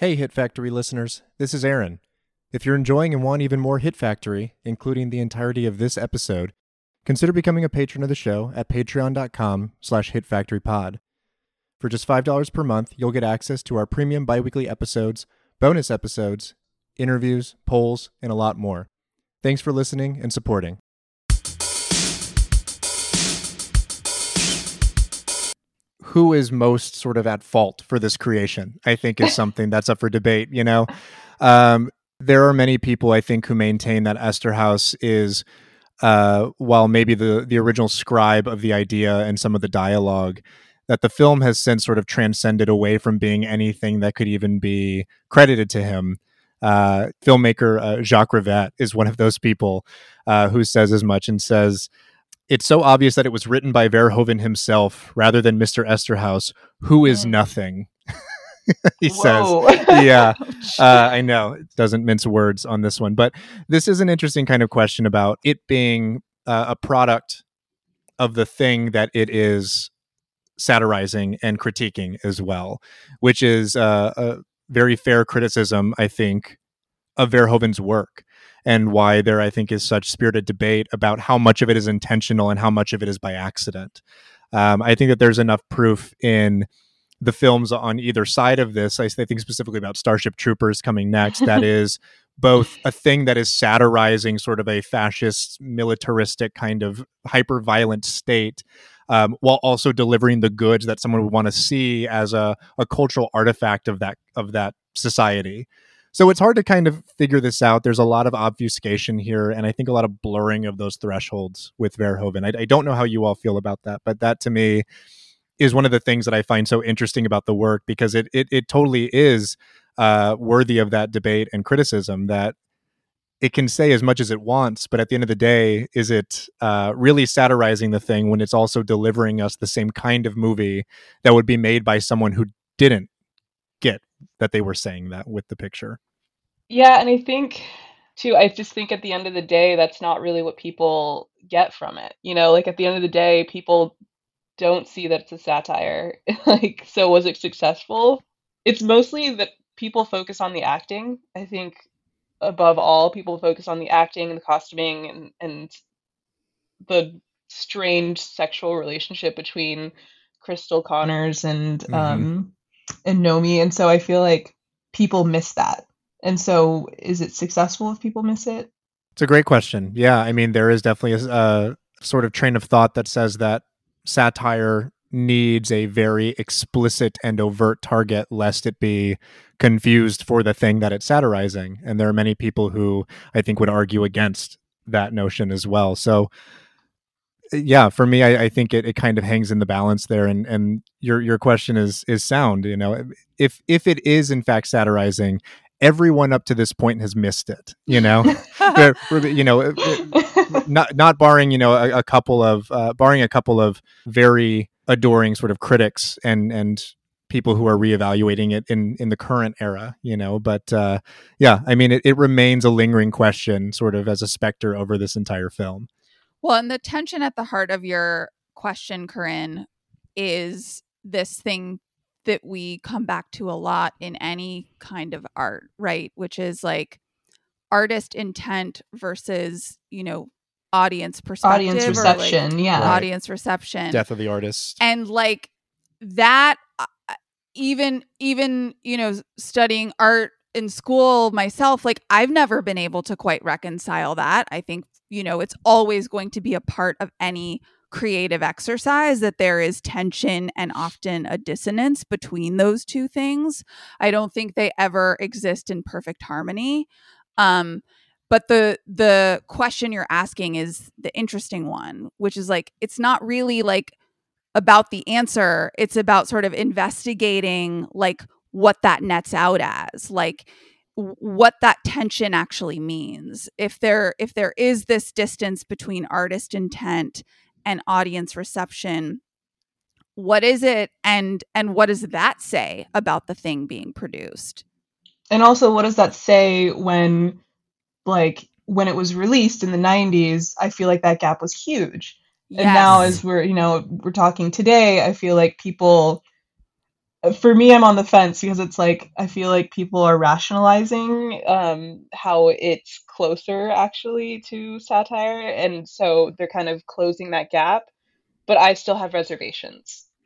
Hey, Hit Factory listeners, this is Aaron. If you're enjoying and want even more Hit Factory, including the entirety of this episode, consider becoming a patron of the show at patreon.com slash hitfactorypod. For just $5 per month, you'll get access to our premium biweekly episodes, bonus episodes, interviews, polls, and a lot more. Thanks for listening and supporting. Who is most sort of at fault for this creation? I think is something that's up for debate. You know, um, there are many people I think who maintain that Eszterhas is, uh, while maybe the the original scribe of the idea and some of the dialogue, that the film has since sort of transcended away from being anything that could even be credited to him. Uh, filmmaker uh, Jacques Rivette is one of those people uh, who says as much and says it's so obvious that it was written by Verhoeven himself rather than Mr. Eszterhas, who is Mm. nothing. he Whoa. says, yeah, uh, I know it doesn't mince words on this one, but this is an interesting kind of question about it being uh, a product of the thing that it is satirizing and critiquing as well, which is uh, a very fair criticism, I think, of Verhoeven's work and why there, I think, is such spirited debate about how much of it is intentional and how much of it is by accident. Um, I think that there's enough proof in the films on either side of this. I think specifically about Starship Troopers coming next. That is both a thing that is satirizing sort of a fascist, militaristic kind of hyper violent state. Um, while also delivering the goods that someone would want to see as a, a cultural artifact of that of that society. So it's hard to kind of figure this out. There's a lot of obfuscation here, and I think a lot of blurring of those thresholds with Verhoeven. I, I don't know how you all feel about that, but that to me is one of the things that I find so interesting about the work because it it, it totally is uh, worthy of that debate and criticism that it can say as much as it wants, but at the end of the day, is it uh, really satirizing the thing when it's also delivering us the same kind of movie that would be made by someone who didn't get that they were saying that with the picture? Yeah, and I think too, I just think at the end of the day, that's not really what people get from it. You know, like at the end of the day, people don't see that it's a satire. Like, so was it successful? It's mostly that people focus on the acting. I think above all, people focus on the acting and the costuming and and the strange sexual relationship between Cristal Connors and Mhm. um and Nomi. And so I feel like people miss that. And so is it successful if people miss it? It's a great question. Yeah, I mean, there is definitely a, sort of train of thought that says that satire needs a very explicit and overt target lest it be confused for the thing that it's satirizing. And there are many people who I think would argue against that notion as well. So yeah, for me, I, I think it, it kind of hangs in the balance there. And and your your question is is sound. You know, if if it is in fact satirizing, everyone up to this point has missed it. You know, you know, not not barring you know a, a couple of uh, barring a couple of very adoring sort of critics and and people who are reevaluating it in in the current era you know but uh yeah i mean it, it remains a lingering question sort of as a specter over this entire film Well, and the tension at the heart of your question, Corinne, is this thing that we come back to a lot in any kind of art, right? Which is like artist intent versus, you know, audience perspective Audience or, like, reception, yeah. Right. audience reception. death of the artist and like that uh, even even you know studying art in school myself like i've never been able to quite reconcile that i think you know it's always going to be a part of any creative exercise that there is tension and often a dissonance between those two things. I don't think they ever exist in perfect harmony. Um but the the question you're asking is the interesting one which is like it's not really like about the answer. It's about sort of investigating like what that nets out as. Like what that tension actually means if there if there is this distance between artist intent and audience reception what is it and and what does that say about the thing being produced And also, what does that say when, like, when it was released in the 90s? I feel like that gap was huge. And now, as we're, you know, we're talking today, I feel like people for me, I'm on the fence because it's like I feel like people are rationalizing um, how it's closer actually to satire, and so they're kind of closing that gap. But I still have reservations.